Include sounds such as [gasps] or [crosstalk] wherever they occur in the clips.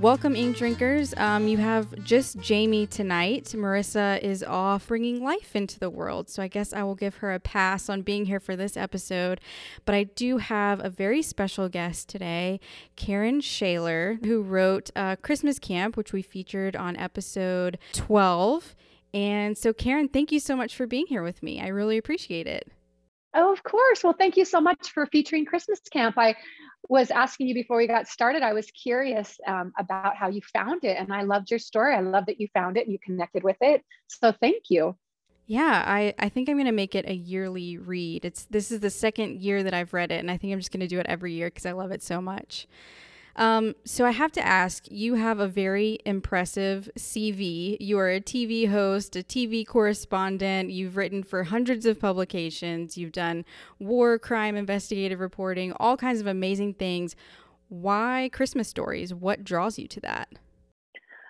Welcome, ink drinkers. Um, you have just Jamie tonight. Marissa is off bringing life into the world, so I guess I will give her a pass on being here for this episode. But I do have a very special guest today, Karen Schaller, who wrote uh, Christmas Camp, which we featured on episode 12. And so, Karen, thank you so much for being here with me. I really appreciate it. Oh, of course. Well, thank you so much for featuring Christmas Camp. I was asking you before we got started, I was curious um, about how you found it. And I loved your story. I love that you found it and you connected with it. So thank you. Yeah, I, I think I'm going to make it a yearly read. It's this is the second year that I've read it and I think I'm just going to do it every year because I love it so much. Um, so I have to ask, you have a very impressive CV. You are a TV host, a TV correspondent. You've written for hundreds of publications. You've done war, crime, investigative reporting, all kinds of amazing things. Why Christmas stories? What draws you to that?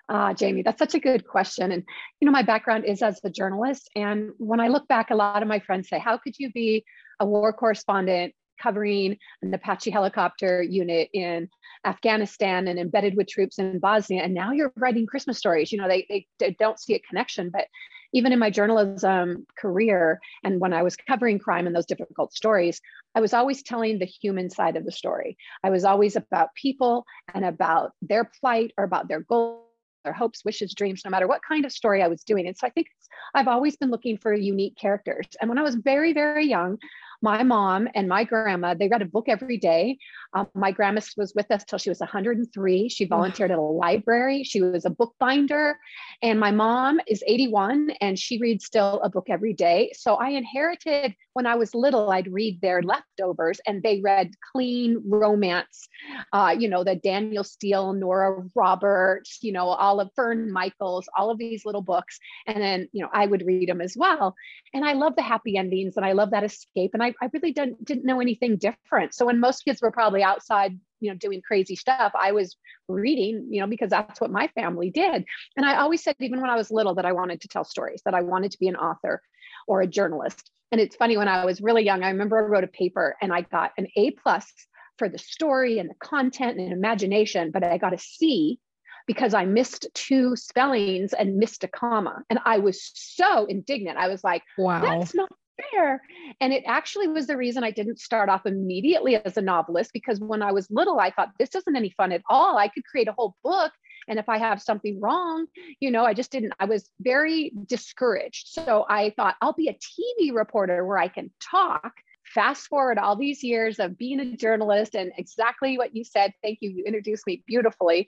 Uh, Jamie, that's such a good question. And, you know, my background is as a journalist. And when I look back, a lot of my friends say, How could you be a war correspondent covering an Apache helicopter unit in Afghanistan and embedded with troops in Bosnia. And now you're writing Christmas stories. You know, they, they, they don't see a connection. But even in my journalism career and when I was covering crime and those difficult stories, I was always telling the human side of the story. I was always about people and about their plight or about their goals their hopes, wishes, dreams, no matter what kind of story I was doing. And so I think I've always been looking for unique characters. And when I was very, very young, my mom and my grandma, they read a book every day. Um, my grandma was with us till she was 103. She volunteered at a library. She was a bookbinder. And my mom is 81 and she reads still a book every day. So I inherited when I was little, I'd read their leftovers and they read clean romance, uh, you know, the Danielle Steel, Nora Roberts, you know, all of Fern Michaels, all of these little books. And then, you know, I would read them as well. And I love the happy endings and I love that escape. And I, I really didn't, didn't know anything different. So when most kids were probably outside you know doing crazy stuff i was reading you know because that's what my family did and i always said even when i was little that i wanted to tell stories that i wanted to be an author or a journalist and it's funny when i was really young i remember i wrote a paper and i got an a plus for the story and the content and imagination but i got a c because I missed two spellings and missed a comma. And I was so indignant. I was like, wow, that's not fair. And it actually was the reason I didn't start off immediately as a novelist because when I was little, I thought this isn't any fun at all. I could create a whole book. And if I have something wrong, you know, I just didn't, I was very discouraged. So I thought I'll be a TV reporter where I can talk fast forward all these years of being a journalist and exactly what you said. Thank you. You introduced me beautifully.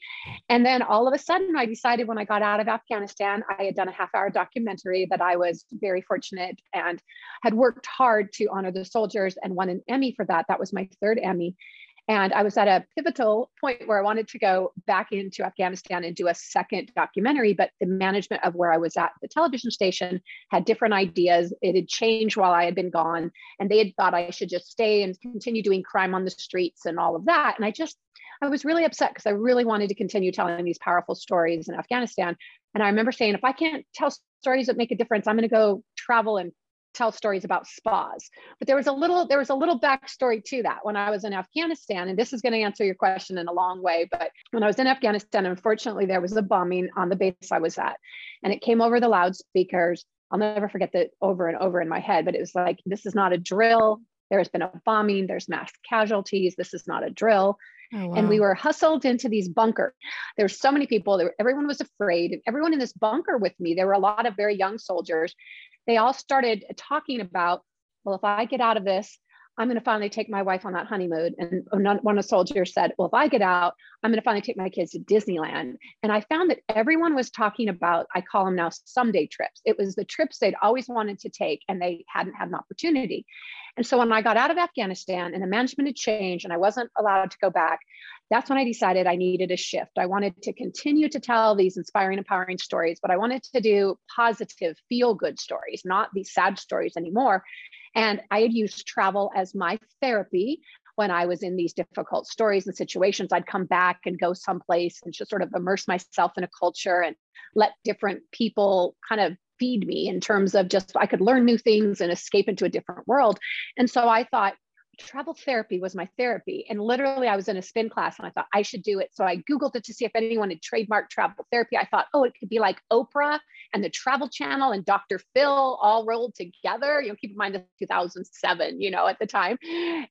And then all of a sudden, I decided when I got out of Afghanistan, I had done a half hour documentary that I was very fortunate and had worked hard to honor the soldiers and won an Emmy for that. That was my third Emmy. And I was at a pivotal point where I wanted to go back into Afghanistan and do a second documentary, but the management of where I was at the television station had different ideas. It had changed while I had been gone, and they had thought I should just stay and continue doing crime on the streets and all of that. And I just, I was really upset because I really wanted to continue telling these powerful stories in Afghanistan. And I remember saying, if I can't tell stories that make a difference, I'm going to go travel and tell stories about spas. But there was a little there was a little backstory to that when I was in Afghanistan, and this is going to answer your question in a long way. But when I was in Afghanistan, unfortunately, there was a bombing on the base I was at, and it came over the loudspeakers. I'll never forget that over and over in my head. But it was like, this is not a drill. There has been a bombing. There's mass casualties. This is not a drill. Oh, wow. And we were hustled into these bunkers. There's so many people. There, everyone was afraid. And everyone in this bunker with me, there were a lot of very young soldiers they all started talking about, well, if I get out of this, I'm going to finally take my wife on that honeymoon. And one of the soldiers said, Well, if I get out, I'm going to finally take my kids to Disneyland. And I found that everyone was talking about, I call them now someday trips. It was the trips they'd always wanted to take and they hadn't had an opportunity. And so when I got out of Afghanistan and the management had changed and I wasn't allowed to go back, that's when I decided I needed a shift. I wanted to continue to tell these inspiring, empowering stories, but I wanted to do positive, feel good stories, not these sad stories anymore. And I had used travel as my therapy when I was in these difficult stories and situations. I'd come back and go someplace and just sort of immerse myself in a culture and let different people kind of feed me in terms of just I could learn new things and escape into a different world. And so I thought, travel therapy was my therapy. And literally, I was in a spin class and I thought I should do it. So I Googled it to see if anyone had trademarked travel therapy. I thought, oh, it could be like Oprah and the Travel Channel and Dr. Phil all rolled together. You know, keep in mind the 2007, you know, at the time.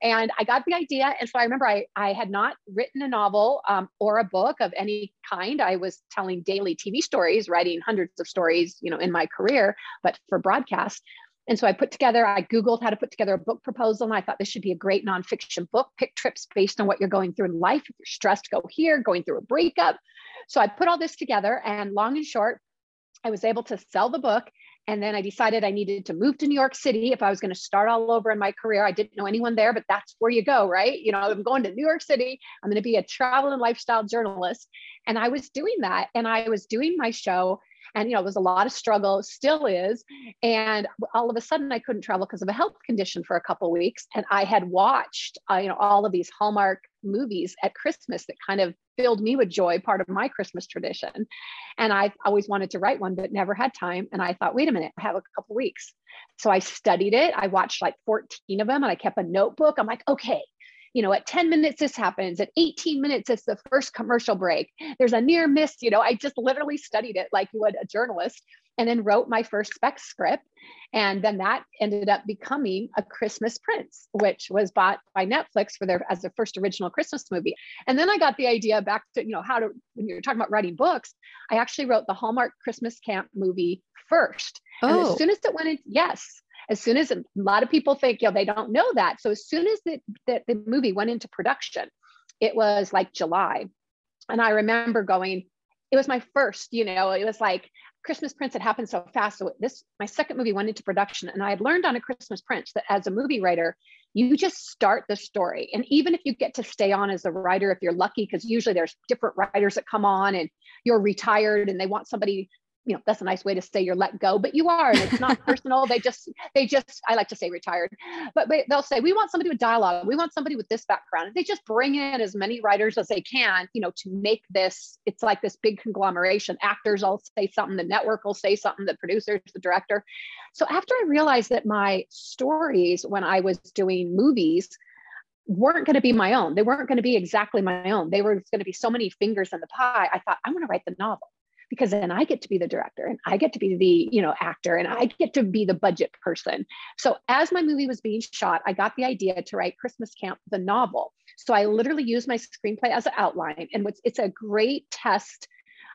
And I got the idea. And so I remember I, I had not written a novel um, or a book of any kind. I was telling daily TV stories, writing hundreds of stories, you know, in my career, but for broadcast. And so I put together, I Googled how to put together a book proposal. And I thought this should be a great nonfiction book. Pick trips based on what you're going through in life. If you're stressed, go here, going through a breakup. So I put all this together. And long and short, I was able to sell the book. And then I decided I needed to move to New York City if I was going to start all over in my career. I didn't know anyone there, but that's where you go, right? You know, I'm going to New York City. I'm going to be a travel and lifestyle journalist. And I was doing that. And I was doing my show and you know, it was a lot of struggle, still is. And all of a sudden, I couldn't travel because of a health condition for a couple weeks. And I had watched, uh, you know, all of these Hallmark movies at Christmas that kind of filled me with joy, part of my Christmas tradition. And I always wanted to write one, but never had time. And I thought, wait a minute, I have a couple weeks. So I studied it. I watched like 14 of them and I kept a notebook. I'm like, okay, you know, at 10 minutes, this happens. At 18 minutes, it's the first commercial break. There's a near miss. You know, I just literally studied it like you would a journalist and then wrote my first spec script. And then that ended up becoming a Christmas Prince, which was bought by Netflix for their as the first original Christmas movie. And then I got the idea back to, you know, how to when you're talking about writing books, I actually wrote the Hallmark Christmas Camp movie first. Oh. And as oh. soon as it went in, yes, as soon as a lot of people think, you know, they don't know that. So as soon as the, the, the movie went into production, it was like July. And I remember going, it was my first, you know, it was like Christmas Prince had happened so fast. So this, my second movie went into production and I had learned on a Christmas Prince that as a movie writer, you just start the story. And even if you get to stay on as a writer, if you're lucky, because usually there's different writers that come on and you're retired and they want somebody you know that's a nice way to say you're let go but you are and it's not [laughs] personal they just they just i like to say retired but, but they'll say we want somebody with dialogue we want somebody with this background and they just bring in as many writers as they can you know to make this it's like this big conglomeration actors all say something the network will say something the producers the director so after i realized that my stories when i was doing movies weren't going to be my own. They weren't going to be exactly my own. They were going to be so many fingers in the pie. I thought, I want to write the novel because then I get to be the director and I get to be the, you know, actor and I get to be the budget person. So as my movie was being shot, I got the idea to write Christmas Camp, the novel. So I literally used my screenplay as an outline and it's a great test.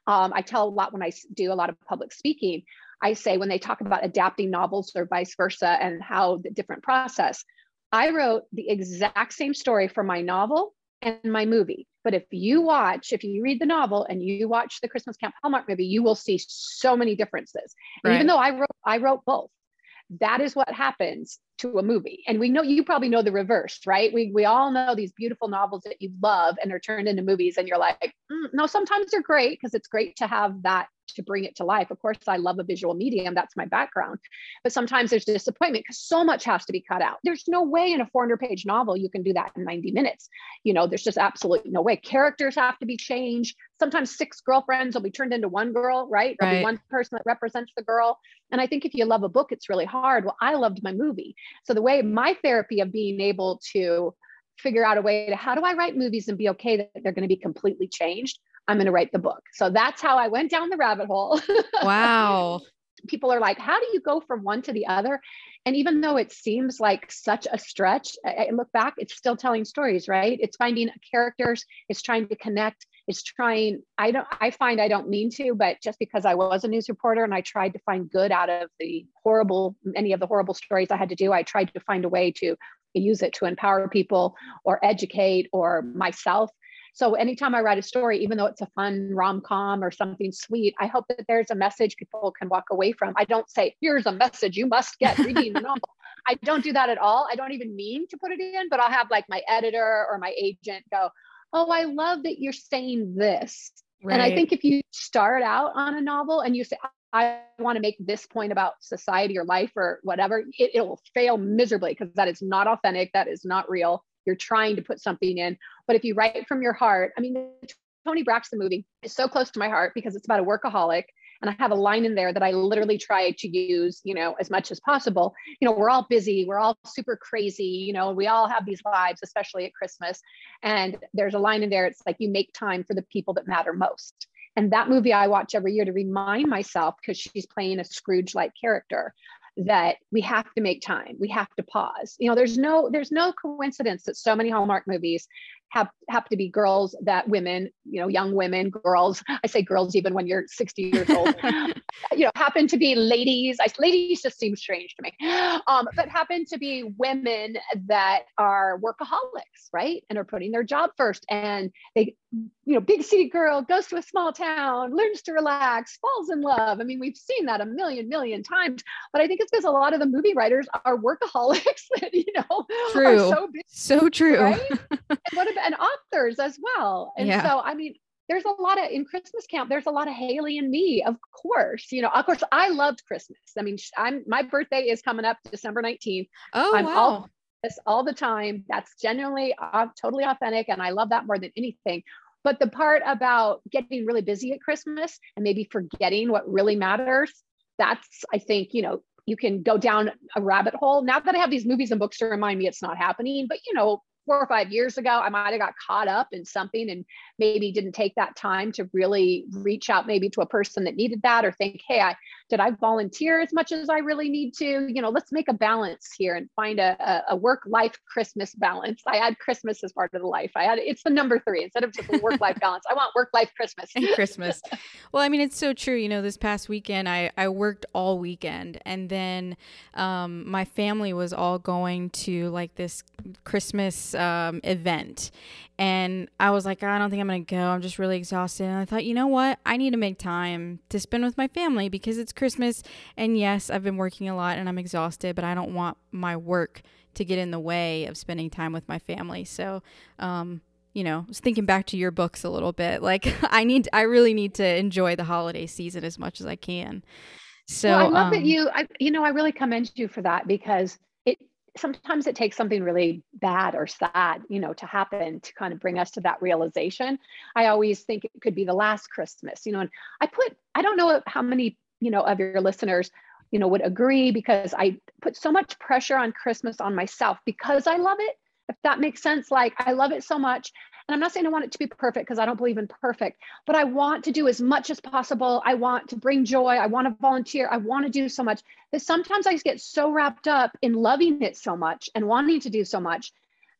Um, I tell a lot when I do a lot of public speaking. I say when they talk about adapting novels or vice versa and how the different process, I wrote the exact same story for my novel and my movie. But if you watch, if you read the novel and you watch the Christmas Camp Hallmark movie, you will see so many differences. Right. Even though I wrote, I wrote both. That is what happens to a movie. And we know you probably know the reverse, right? We we all know these beautiful novels that you love and they're turned into movies, and you're like, mm, no, sometimes they're great because it's great to have that to bring it to life. Of course, I love a visual medium, that's my background. But sometimes there's disappointment because so much has to be cut out. There's no way in a 400 page novel you can do that in 90 minutes. You know, there's just absolutely no way. Characters have to be changed. Sometimes six girlfriends will be turned into one girl, right? There'll right. be one person that represents the girl. And I think if you love a book, it's really hard. Well, I loved my movie. So the way my therapy of being able to figure out a way to how do I write movies and be okay that they're going to be completely changed I'm going to write the book. So that's how I went down the rabbit hole. [laughs] Wow. People are like, how do you go from one to the other? And even though it seems like such a stretch, I, look back, it's still telling stories, right? It's finding characters, it's trying to connect, it's trying, I don't, I find I don't mean to, but just because I was a news reporter and I tried to find good out of the horrible, many of the horrible stories I had to do, I tried to find a way to use it to empower people or educate or myself so anytime I write a story, even though it's a fun rom com or something sweet, I hope that there's a message people can walk away from. I don't say, here's a message you must get reading the novel. [laughs] I don't do that at all. I don't even mean to put it in, but I'll have like my editor or my agent go, oh, I love that you're saying this. Right. And I think if you start out on a novel and you say, I want to make this point about society or life or whatever, it, it will fail miserably because that is not authentic. That is not real. You're trying to put something in. But if you write from your heart, I mean, Toni Braxton movie is so close to my heart because it's about a workaholic and I have a line in there that I literally try to use, you know, as much as possible. You know, we're all busy, we're all super crazy, you know, we all have these lives, especially at Christmas. And there's a line in there, it's like you make time for the people that matter most. And that movie I watch every year to remind myself, because she's playing a Scrooge like character, that we have to make time we have to pause. You know there's no there's no coincidence that so many hallmark movies have have to be girls that women you know young women girls i say girls even when you're 60 years old [laughs] you know happen to be ladies. I, ladies just seem strange to me. Um, but happen to be women that are workaholics right? And are putting their job first. And they you know big city girl goes to a small town learns to relax falls in love. I mean we've seen that a million million times. But i think it's because a lot of the movie writers are workaholics [laughs] that you know true. so, busy, so true. right? [laughs] and what about and authors as well. And yeah. so, I mean, there's a lot of in Christmas camp. There's a lot of Haley and me, of course. You know, of course, I loved Christmas. I mean, I'm my birthday is coming up December 19th. Oh, I'm wow. all this all the time. That's genuinely uh, totally authentic, and I love that more than anything. But the part about getting really busy at Christmas and maybe forgetting what really matters, that's I think you know you can go down a rabbit hole. Now that I have these movies and books to remind me it's not happening, but you know, four or five years ago, I might have got caught up in something and maybe didn't take that time to really reach out maybe to a person that needed that or think, hey, I did I volunteer as much as I really need to? You know, let's make a balance here and find a, a, work life Christmas balance. I add Christmas as part of the life. I add it's the number three instead of just work life balance. I want work life Christmas. and [laughs] Christmas. Well, I mean, it's so true. You know, this past weekend, I, I worked all weekend and then um, my family was all going to like this Christmas um, event. And I was like, I don't think I'm going to go. I'm just really exhausted. And I thought, you know what? I need to make time to spend with my family because it's Christmas. And yes, I've been working a lot and I'm exhausted, but I don't want my work to get in the way of spending time with my family. So, um, you know, I was thinking back to your books a little bit. Like, [laughs] I need, I really need to enjoy the holiday season as much as I can. So well, I love um, that you, I, you know, I really commend you for that because it sometimes it takes something really bad or sad, you know, to happen to kind of bring us to that realization. I always think it could be the last Christmas, you know, and I put, I don't know how many, you know, of your listeners, you know, would agree because I put so much pressure on Christmas on myself because I love it. If that makes sense, like I love it so much. And I'm not saying I want it to be perfect because I don't believe in perfect, but I want to do as much as possible. I want to bring joy. I want to volunteer. I want to do so much that sometimes I get so wrapped up in loving it so much and wanting to do so much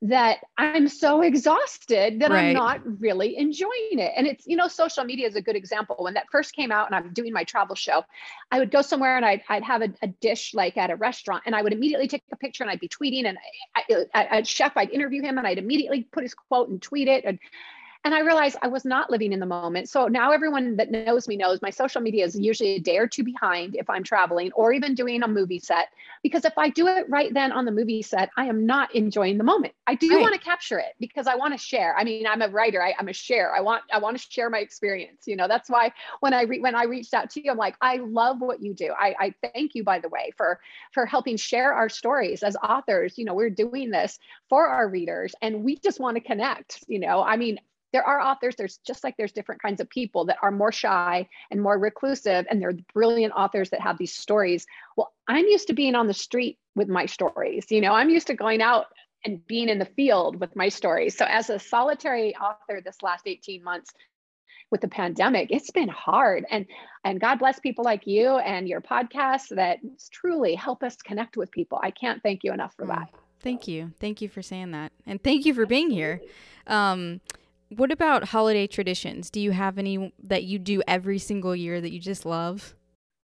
that I'm so exhausted that right. I'm not really enjoying it. And it's, you know, social media is a good example. When that first came out and I'm doing my travel show, I would go somewhere and I'd, I'd have a, a dish like at a restaurant and I would immediately take a picture and I'd be tweeting and I, I, a chef, I'd interview him and I'd immediately put his quote and tweet it. And and I realized I was not living in the moment. So now everyone that knows me knows my social media is usually a day or two behind if I'm traveling or even doing a movie set. Because if I do it right then on the movie set, I am not enjoying the moment. I do right. want to capture it because I want to share. I mean, I'm a writer. I, am a share. I want I want to share my experience. You know, that's why when I re- when I reached out to you, I'm like, I love what you do. I, I thank you, by the way, for for helping share our stories as authors. You know, we're doing this for our readers, and we just want to connect. You know, I mean, there are authors there's just like there's different kinds of people that are more shy and more reclusive and they're brilliant authors that have these stories. Well i'm used to being on the street with my stories you know? I'm used to going out and being in the field with my stories. So as a solitary author this last 18 months with the pandemic it's been hard. And and god bless people like you and your podcast that truly help us connect with people. I can't thank you enough for mm. that. Thank you. Thank you for saying that. And thank you for being here. Um, what about holiday traditions? Do you have any that you do every single year that you just love?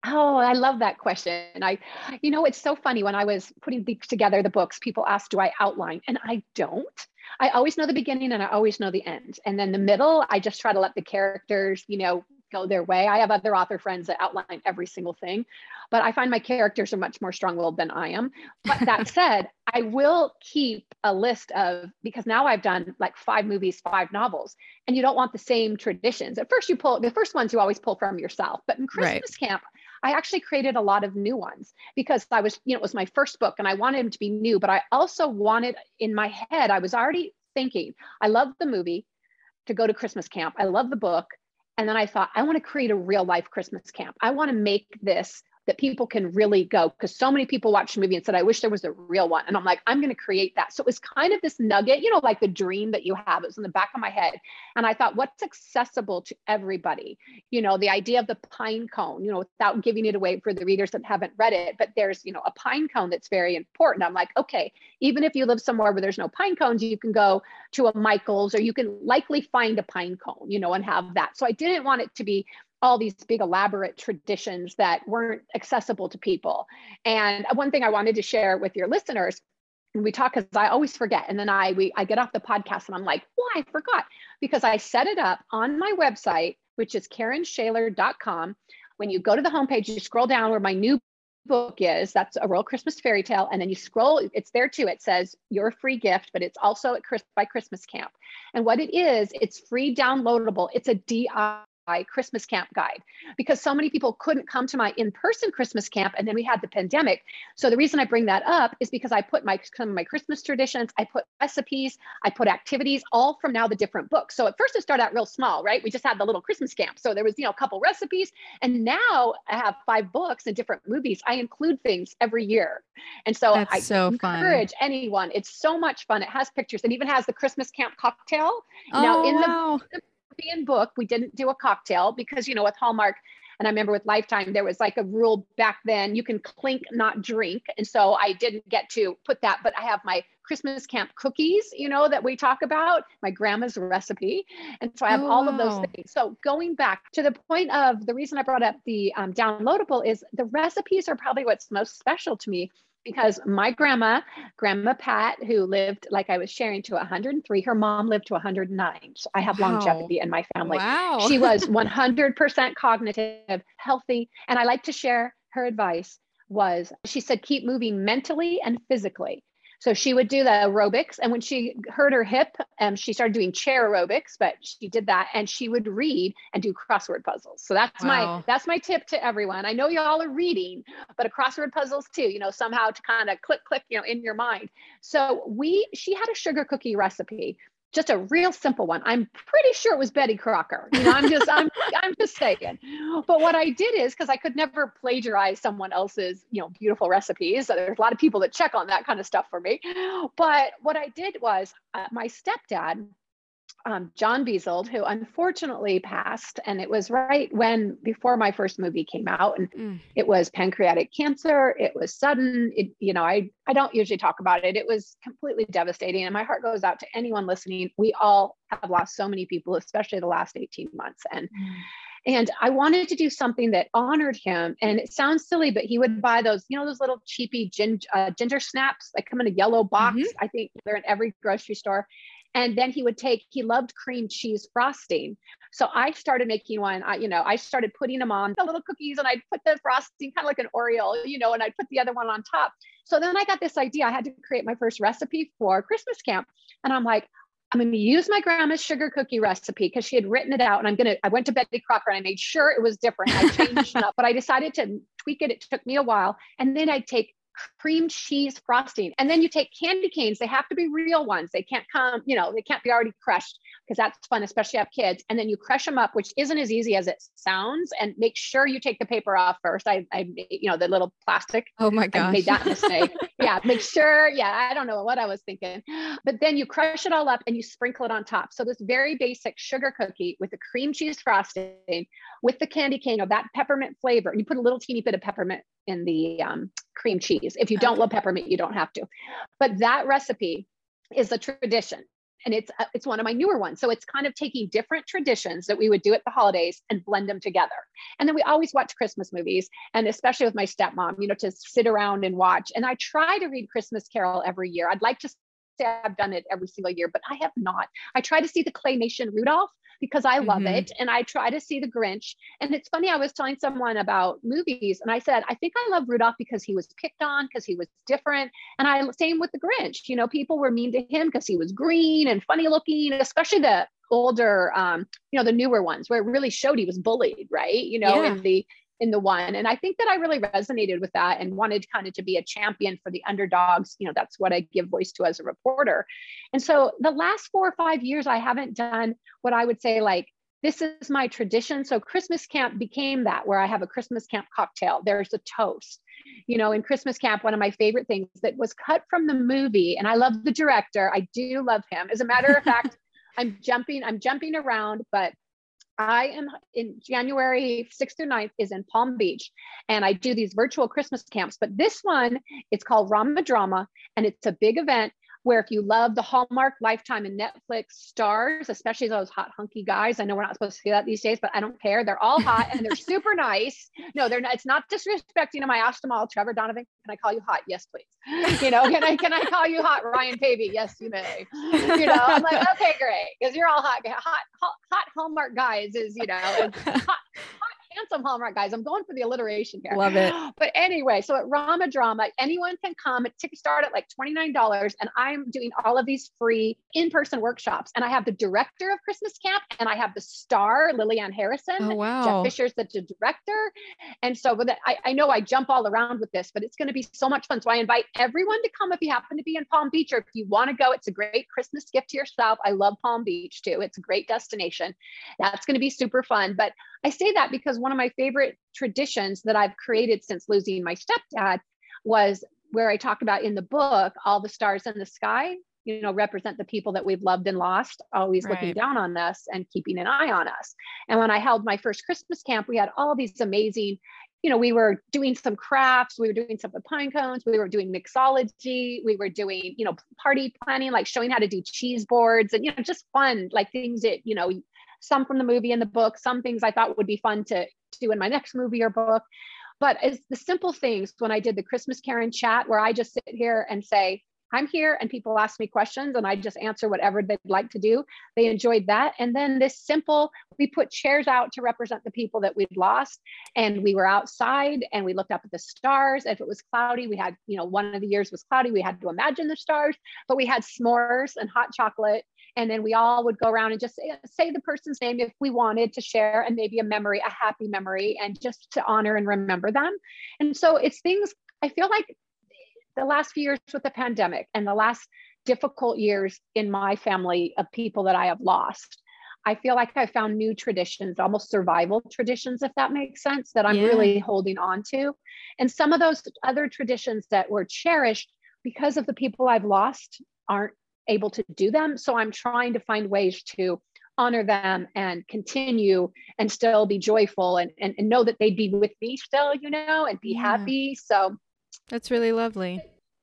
Oh, I love that question. I, you know, it's so funny when I was putting together the books, people ask, do I outline? And I don't. I always know the beginning and I always know the end. And then the middle, I just try to let the characters, you know, go their way. I have other author friends that outline every single thing, but I find my characters are much more strong willed than I am. But that [laughs] said, I will keep a list of, because now I've done like five movies, five novels, and you don't want the same traditions. At first, you pull the first ones you always pull from yourself, but in Christmas right. camp, I actually created a lot of new ones because I was, you know, it was my first book and I wanted them to be new, but I also wanted in my head, I was already thinking, I love the movie to go to Christmas camp. I love the book. And then I thought, I want to create a real life Christmas camp. I want to make this that people can really go because so many people watched the movie and said, I wish there was a real one. And I'm like, I'm going to create that. So it was kind of this nugget, you know, like the dream that you have. It was in the back of my head. And I thought, what's accessible to everybody? You know, the idea of the pine cone, you know, without giving it away for the readers that haven't read it, but there's, you know, a pine cone that's very important. I'm like, okay, even if you live somewhere where there's no pine cones, you can go to a Michael's or you can likely find a pine cone, you know, and have that. So I didn't want it to be all these big elaborate traditions that weren't accessible to people. And one thing I wanted to share with your listeners we talk because I always forget. And then I we I get off the podcast and I'm like, well, I forgot because I set it up on my website, which is karenschaller.com. When you go to the homepage, you scroll down where my new book is. That's a Royal Christmas fairy tale. And then you scroll, it's there too. It says your free gift, but it's also at Chris by Christmas Camp. And what it is, it's free downloadable. It's a DIY Christmas camp guide because so many people couldn't come to my in-person Christmas camp and then we had the pandemic. So the reason I bring that up is because I put my some of my Christmas traditions, I put recipes, I put activities all from now the different books. So at first it started out real small, right? We just had the little Christmas camp. So there was, you know, a couple recipes and now I have five books and different movies. I include things every year. And so That's I so encourage fun. anyone. It's so much fun. It has pictures and even has the Christmas camp cocktail. Oh, now in wow. the European book, we didn't do a cocktail because, you know, with Hallmark, and I remember with Lifetime, there was like a rule back then you can clink, not drink. And so I didn't get to put that, but I have my Christmas camp cookies, you know, that we talk about, my grandma's recipe. And so I have oh, all of those things. So going back to the point of the reason I brought up the um, downloadable is the recipes are probably what's most special to me because my grandma, Grandma Pat, who lived, like I was sharing, to 103, her mom lived to 109. So I have Wow. longevity in my family. Wow. She was [laughs] 100% cognitive, healthy. And I like to share her advice was she said, keep moving mentally and physically. So she would do the aerobics. And when she hurt her hip, um, she started doing chair aerobics, but she did that and she would read and do crossword puzzles. So that's Wow. my that's my tip to everyone. I know y'all are reading, but a crossword puzzles too, you know, somehow to kind of click, click, you know, in your mind. So we she had a sugar cookie recipe just a real simple one. I'm pretty sure it was Betty Crocker. You know, I'm just I'm [laughs] I'm just saying. But what I did is because I could never plagiarize someone else's, you know, beautiful recipes. So there's a lot of people that check on that kind of stuff for me. But what I did was uh, my stepdad um, John Beazold, who unfortunately passed, and it was right when before my first movie came out, and Mm. it was pancreatic cancer. It was sudden. It, you know, I I don't usually talk about it. It was completely devastating, and my heart goes out to anyone listening. We all have lost so many people, especially the last eighteen months, and and I wanted to do something that honored him. And it sounds silly, but he would buy those, you know, those little cheapy ginger, uh, ginger snaps that come in a yellow box. Mhm. I think they're in every grocery store. And then he would take, he loved cream cheese frosting. So I started making one, I, you know, I started putting them on the little cookies and I'd put the frosting kind of like an Oreo, you know, and I'd put the other one on top. So then I got this idea. I had to create my first recipe for Christmas camp. And I'm like, I'm going to use my grandma's sugar cookie recipe because she had written it out. And I'm going to, I went to Betty Crocker and I made sure it was different. I changed it up, but I decided to tweak it. It took me a while. And then I'd take cream cheese frosting. And then you take candy canes. They have to be real ones. They can't come, you know, they can't be already crushed because that's fun, especially have kids. And then you crush them up, which isn't as easy as it sounds. And make sure you take the paper off first. I, I you know, the little plastic Oh my I gosh. made that [laughs] mistake. yeah, make sure. Yeah, I don't know what I was thinking. But then you crush it all up and you sprinkle it on top. So this very basic sugar cookie with the cream cheese frosting, with the candy cane of that peppermint flavor. And you put a little teeny bit of peppermint in the um, cream cheese. If you don't Okay. love peppermint, you don't have to. But that recipe is a tradition. And it's uh, it's one of my newer ones. So it's kind of taking different traditions that we would do at the holidays and blend them together. And then we always watch Christmas movies and especially with my stepmom, you know, to sit around and watch. And I try to read Christmas Carol every year. I'd like to say I've done it every single year, but I have not. I try to see the claymation Rudolph because I love Mhm. it and I try to see the Grinch. And it's funny, I was telling someone about movies and I said, I think I love Rudolph because he was picked on, because he was different. And I same with the Grinch. You know, people were mean to him because he was green and funny looking, especially the older, um, you know, the newer ones where it really showed he was bullied, right? You know, Yeah. in the in the one. And I think that I really resonated with that and wanted kind of to be a champion for the underdogs. You know, that's what I give voice to as a reporter. And so the last four or five years, I haven't done what I would say like, this is my tradition. So Christmas camp became that where I have a Christmas camp cocktail. There's a toast. You know, in Christmas camp, one of my favorite things that was cut from the movie, and I love the director. I do love him. As a matter of fact, [laughs] I'm jumping, I'm jumping around, but I am in January 6th through 9th is in Palm Beach and I do these virtual Christmas camps. But this one, it's called RomaDrama and it's a big event where if you love the Hallmark, Lifetime, and Netflix stars, especially those hot hunky guys, I know we're not supposed to say that these days, but I don't care. They're all hot and they're [laughs] super nice. No, they're not. It's not disrespecting I asked them all. Trevor Donovan. Can I call you hot? Yes, please. You know, can I can I call you hot, Ryan Pavey? Yes, you may. You know, I'm like, [laughs] okay, great, because you're all hot, hot, hot, hot Hallmark guys. Is you know, hot handsome Hallmark guys. I'm going for the alliteration here. Love it. [gasps] But anyway, so at RomaDrama, anyone can come. Tickets start at like $29. And I'm doing all of these free in-person workshops. And I have the director of Christmas Camp and I have the star, Lillian Harrison. Oh wow. Jeff Fisher's the director. And so with it, I, I know I jump all around with this, but it's going to be so much fun. So I invite everyone to come if you happen to be in Palm Beach or if you want to go. It's a great Christmas gift to yourself. I love Palm Beach too. It's a great destination. That's going to be super fun. But I say that because one of my favorite traditions that I've created since losing my stepdad was where I talk about in the book, all the stars in the sky, you know, represent the people that we've loved and lost, always looking down on us and keeping an eye on us. And when I held my first Christmas camp, we had all these amazing, you know, we were doing some crafts, we were doing some with pine cones, we were doing mixology, we were doing, you know, party planning, like showing how to do cheese boards and, you know, just fun, like things that, you know, some from the movie and the book, some things I thought would be fun to do in my next movie or book. But it's the simple things when I did the Christmas Karen chat where I just sit here and say, I'm here and people ask me questions and I just answer whatever they'd like to do. They enjoyed that. And then this simple, we put chairs out to represent the people that we'd lost. And we were outside and we looked up at the stars. If it was cloudy, we had, you know, one of the years was cloudy. We had to imagine the stars, but we had s'mores and hot chocolate. And then we all would go around and just say, say the person's name if we wanted to share and maybe a memory, a happy memory, and just to honor and remember them. And so it's things I feel like the last few years with the pandemic and the last difficult years in my family of people that I have lost. I feel like I found new traditions, almost survival traditions, if that makes sense, that I'm Yeah. really holding on to. And some of those other traditions that were cherished because of the people I've lost aren't able to do them. So I'm trying to find ways to honor them and continue and still be joyful and, and, and know that they'd be with me still, you know, and be Yeah. happy. So That's really lovely.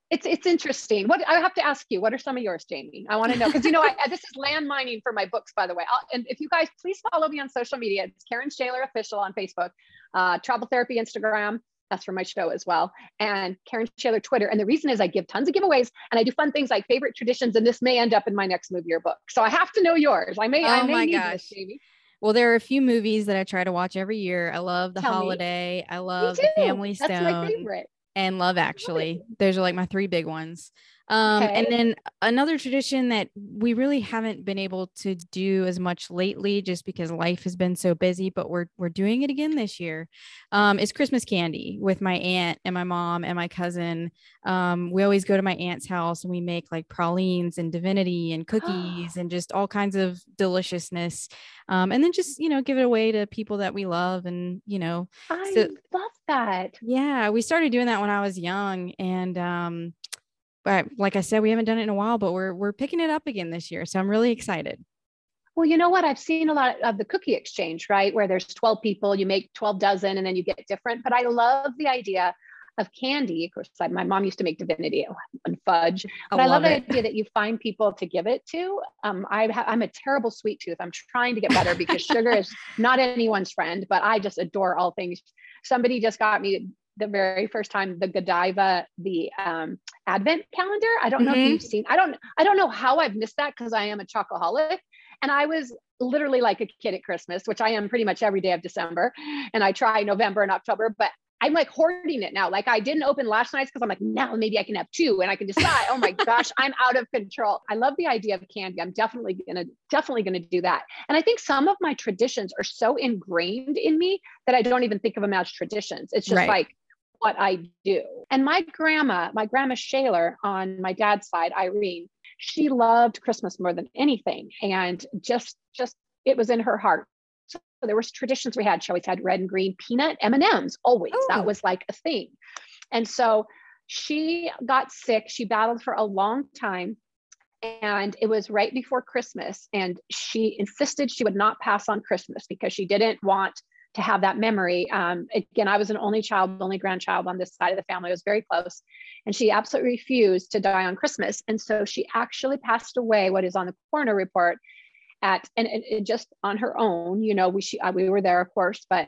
it's it's interesting. What I have to ask you, what are some of yours, Jamie? I want to know because you know I, this is land mining for my books, by the way. I'll, and if you guys please follow me on social media, it's Karen Schaller official on Facebook, uh, Travel Therapy Instagram. That's for my show as well, and Karen Schaller Twitter. And the reason is I give tons of giveaways and I do fun things like favorite traditions, and this may end up in my next movie or book. So I have to know yours. I may I Oh may my need gosh. this, Jamie. Well, there are a few movies that I try to watch every year. I love The Tell me. Holiday. I love. The Family Stone. That's my favorite. and Love Actually. Those are like my three big ones. Um, And then another tradition that we really haven't been able to do as much lately, just because life has been so busy, but we're we're doing it again this year. Um, is Christmas candy with my aunt and my mom and my cousin. Um, we always go to my aunt's house and we make like pralines and divinity and [gasps] cookies and just all kinds of deliciousness. Um, and then just you know give it away to people that we love and you know I So- love that. yeah, we started doing that when I was young, and um, but like I said, we haven't done it in a while, but we're we're picking it up again this year, so I'm really excited. Well, you know what? I've seen a lot of the cookie exchange, right? Where there's 12 people, you make 12 dozen and then you get different. But I love the idea of candy. Of course, I, my mom used to make divinity and fudge. But I, love, the idea that you find people to give it to. Um, I ha- I'm a terrible sweet tooth. I'm trying to get better because sugar is not anyone's friend, but I just adore all things. Somebody just got me the very first time the Godiva, the um, advent calendar. I don't know Mhm. if you've seen, I don't, I don't know how I've missed that because I am a chocoholic And I was literally like a kid at Christmas, which I am pretty much every day of December. And I try November and October, but I'm like hoarding it now. Like I didn't open last night's because I'm like, now maybe I can have two and I can decide. oh my gosh, [laughs] I'm out of control. I love the idea of candy. I'm definitely gonna, definitely gonna do that. And I think some of my traditions are so ingrained in me that I don't even think of them as traditions. It's just right. like what I do. And my grandma, my grandma Schaller on my dad's side, Irene, she loved Christmas more than anything. And just, just it was in her heart So there was traditions we had. She always had red and green peanut M&Ms always. That oh. was like a thing. And so she got sick. She battled for a long time. And it was right before Christmas. And she insisted she would not pass on Christmas because she didn't want to have that memory. Um, again, I was an only child, only grandchild on this side of the family. I was very close. And she absolutely refused to die on Christmas. And so she actually passed away, what is on the coroner report, at and, and just on her own you know we she, uh, we were there of course but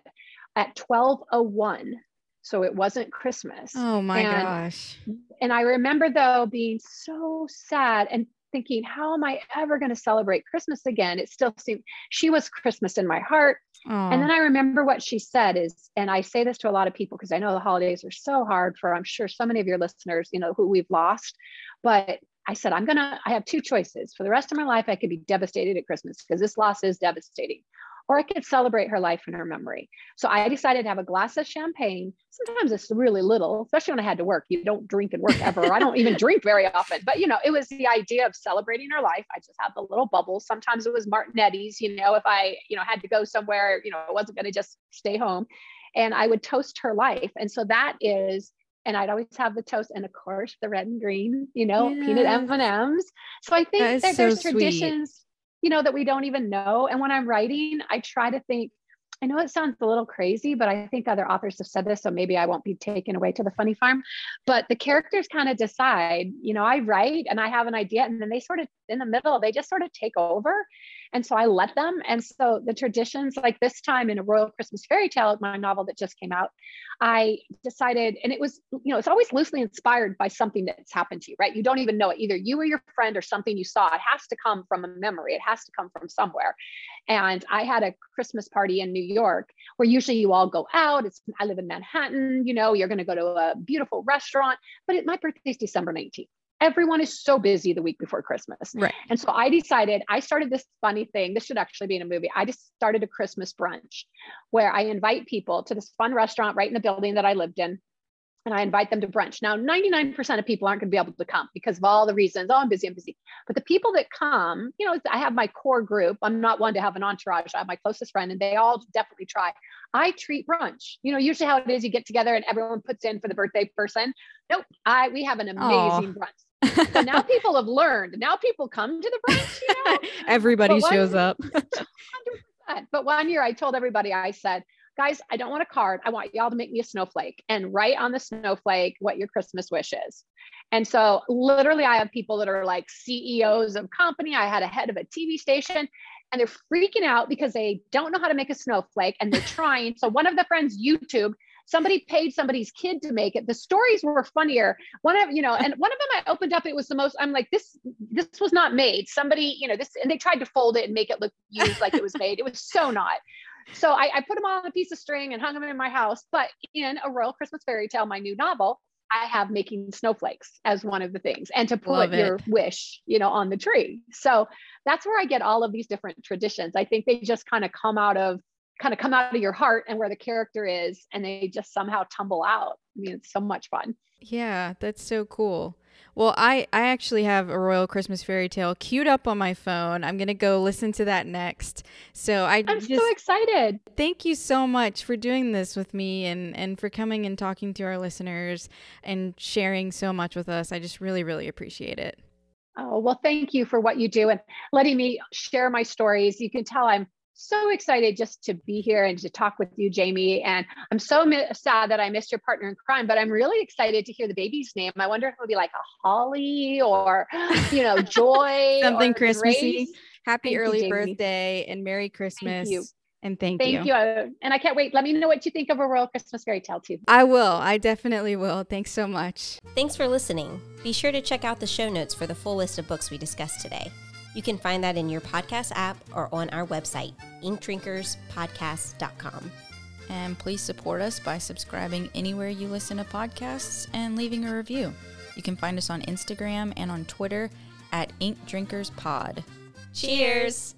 at 1201 so it wasn't christmas oh my and, gosh and i remember though being so sad and thinking how am i ever going to celebrate christmas again it still seemed she was christmas in my heart and then i remember what she said is and i say this to a lot of people because i know the holidays are so hard for i'm sure so many of your listeners you know who we've lost but I said, I'm going to, I have two choices. For the rest of my life, I could be devastated at Christmas because this loss is devastating, or I could celebrate her life and her memory. So I decided to have a glass of champagne. Sometimes it's really little, especially when I had to work. You don't drink and work ever. I don't even drink very often, but you know, it was the idea of celebrating her life. I just had the little bubbles. Sometimes it was Martinelli's, you know, if I, you know, had to go somewhere, you know, I wasn't going to just stay home and I would toast her life. And so that is and I'd always have the toast and of course the red and green, you know, peanut M&Ms. So I think that, that there's so traditions, you know, that we don't even know. And when I'm writing, I try to think, I know it sounds a little crazy, but I think other authors have said this, so maybe I won't be taken away to the funny farm. But the characters kind of decide, you know, I write and I have an idea, and then they sort of in the middle, they just sort of take over. And so I let them. And so the traditions, like this time in a Royal Christmas Fairy Tale, my novel that just came out, I decided, and it was, you know, it's always loosely inspired by something that's happened to you, right? You don't even know it. Either you or your friend or something you saw. It has to come from a memory, it has to come from somewhere. And I had a Christmas party in New York where usually you all go out. It's I live in Manhattan, you know, you're going to go to a beautiful restaurant, but it, my birthday is December 19th everyone is so busy the week before Christmas. Right. And so I decided I started this funny thing. This should actually be in a movie. I just started a Christmas brunch where I invite people to this fun restaurant right in the building that I lived in. And I invite them to brunch. Now, 99% of people aren't going to be able to come because of all the reasons. Oh, I'm busy, I'm busy. But the people that come, you know, I have my core group. I'm not one to have an entourage. I have my closest friend, and they all definitely try. I treat brunch. You know, usually how it is, you get together and everyone puts in for the birthday person. Nope, I we have an amazing Aww. brunch now people have learned. Now people come to the brunch. You know? [laughs] Everybody shows up. [laughs] 100%. But one year I told everybody, I said, guys, I don't want a card. I want y'all to make me a snowflake and write on the snowflake what your Christmas wish is. And so literally I have people that are like CEOs of company. I had a head of a TV station and they're freaking out because they don't know how to make a snowflake and they're trying. So one of the friends YouTube somebody paid somebody's kid to make it. The stories were funnier. One of you know and one of them i opened up it was the most i'm like this this was not made. Somebody you know this and they tried to fold it and make it look used like it was made. It was so not. So I, I put them on a piece of string and hung them in my house but in a royal christmas fairy tale my new novel I have making snowflakes as one of the things and to put your wish, you know, on the tree. So that's where I get all of these different traditions. I think they just kind of come out of kind of come out of your heart and where the character is and they just somehow tumble out. I mean, it's so much fun. Yeah, that's so cool. Well, I I actually have a Royal Christmas Fairy Tale queued up on my phone. I'm gonna go listen to that next. So I I'm just, so excited. Thank you so much for doing this with me and and for coming and talking to our listeners and sharing so much with us. I just really really appreciate it. Oh, well, thank you for what you do and letting me share my stories. You can tell I'm so excited just to be here and to talk with you, Jamie. And I'm so mi- sad that I missed your partner in crime, but I'm really excited to hear the baby's name. I wonder if it'll be like a Holly or, you know, [laughs] Joy. Something Christmassy. Grace. Happy thank early you, birthday and Merry Christmas. Thank you. And thank, thank you. Thank you. And I can't wait. Let me know what you think of a Royal Christmas Fairy Tale too. I will. I definitely will. Thanks so much. Thanks for listening. Be sure to check out the show notes for the full list of books we discussed today. You can find that in your podcast app or on our website, inkdrinkerspodcast.com. And please support us by subscribing anywhere you listen to podcasts and leaving a review. You can find us on Instagram and on Twitter at Ink Drinkers Pod. Cheers!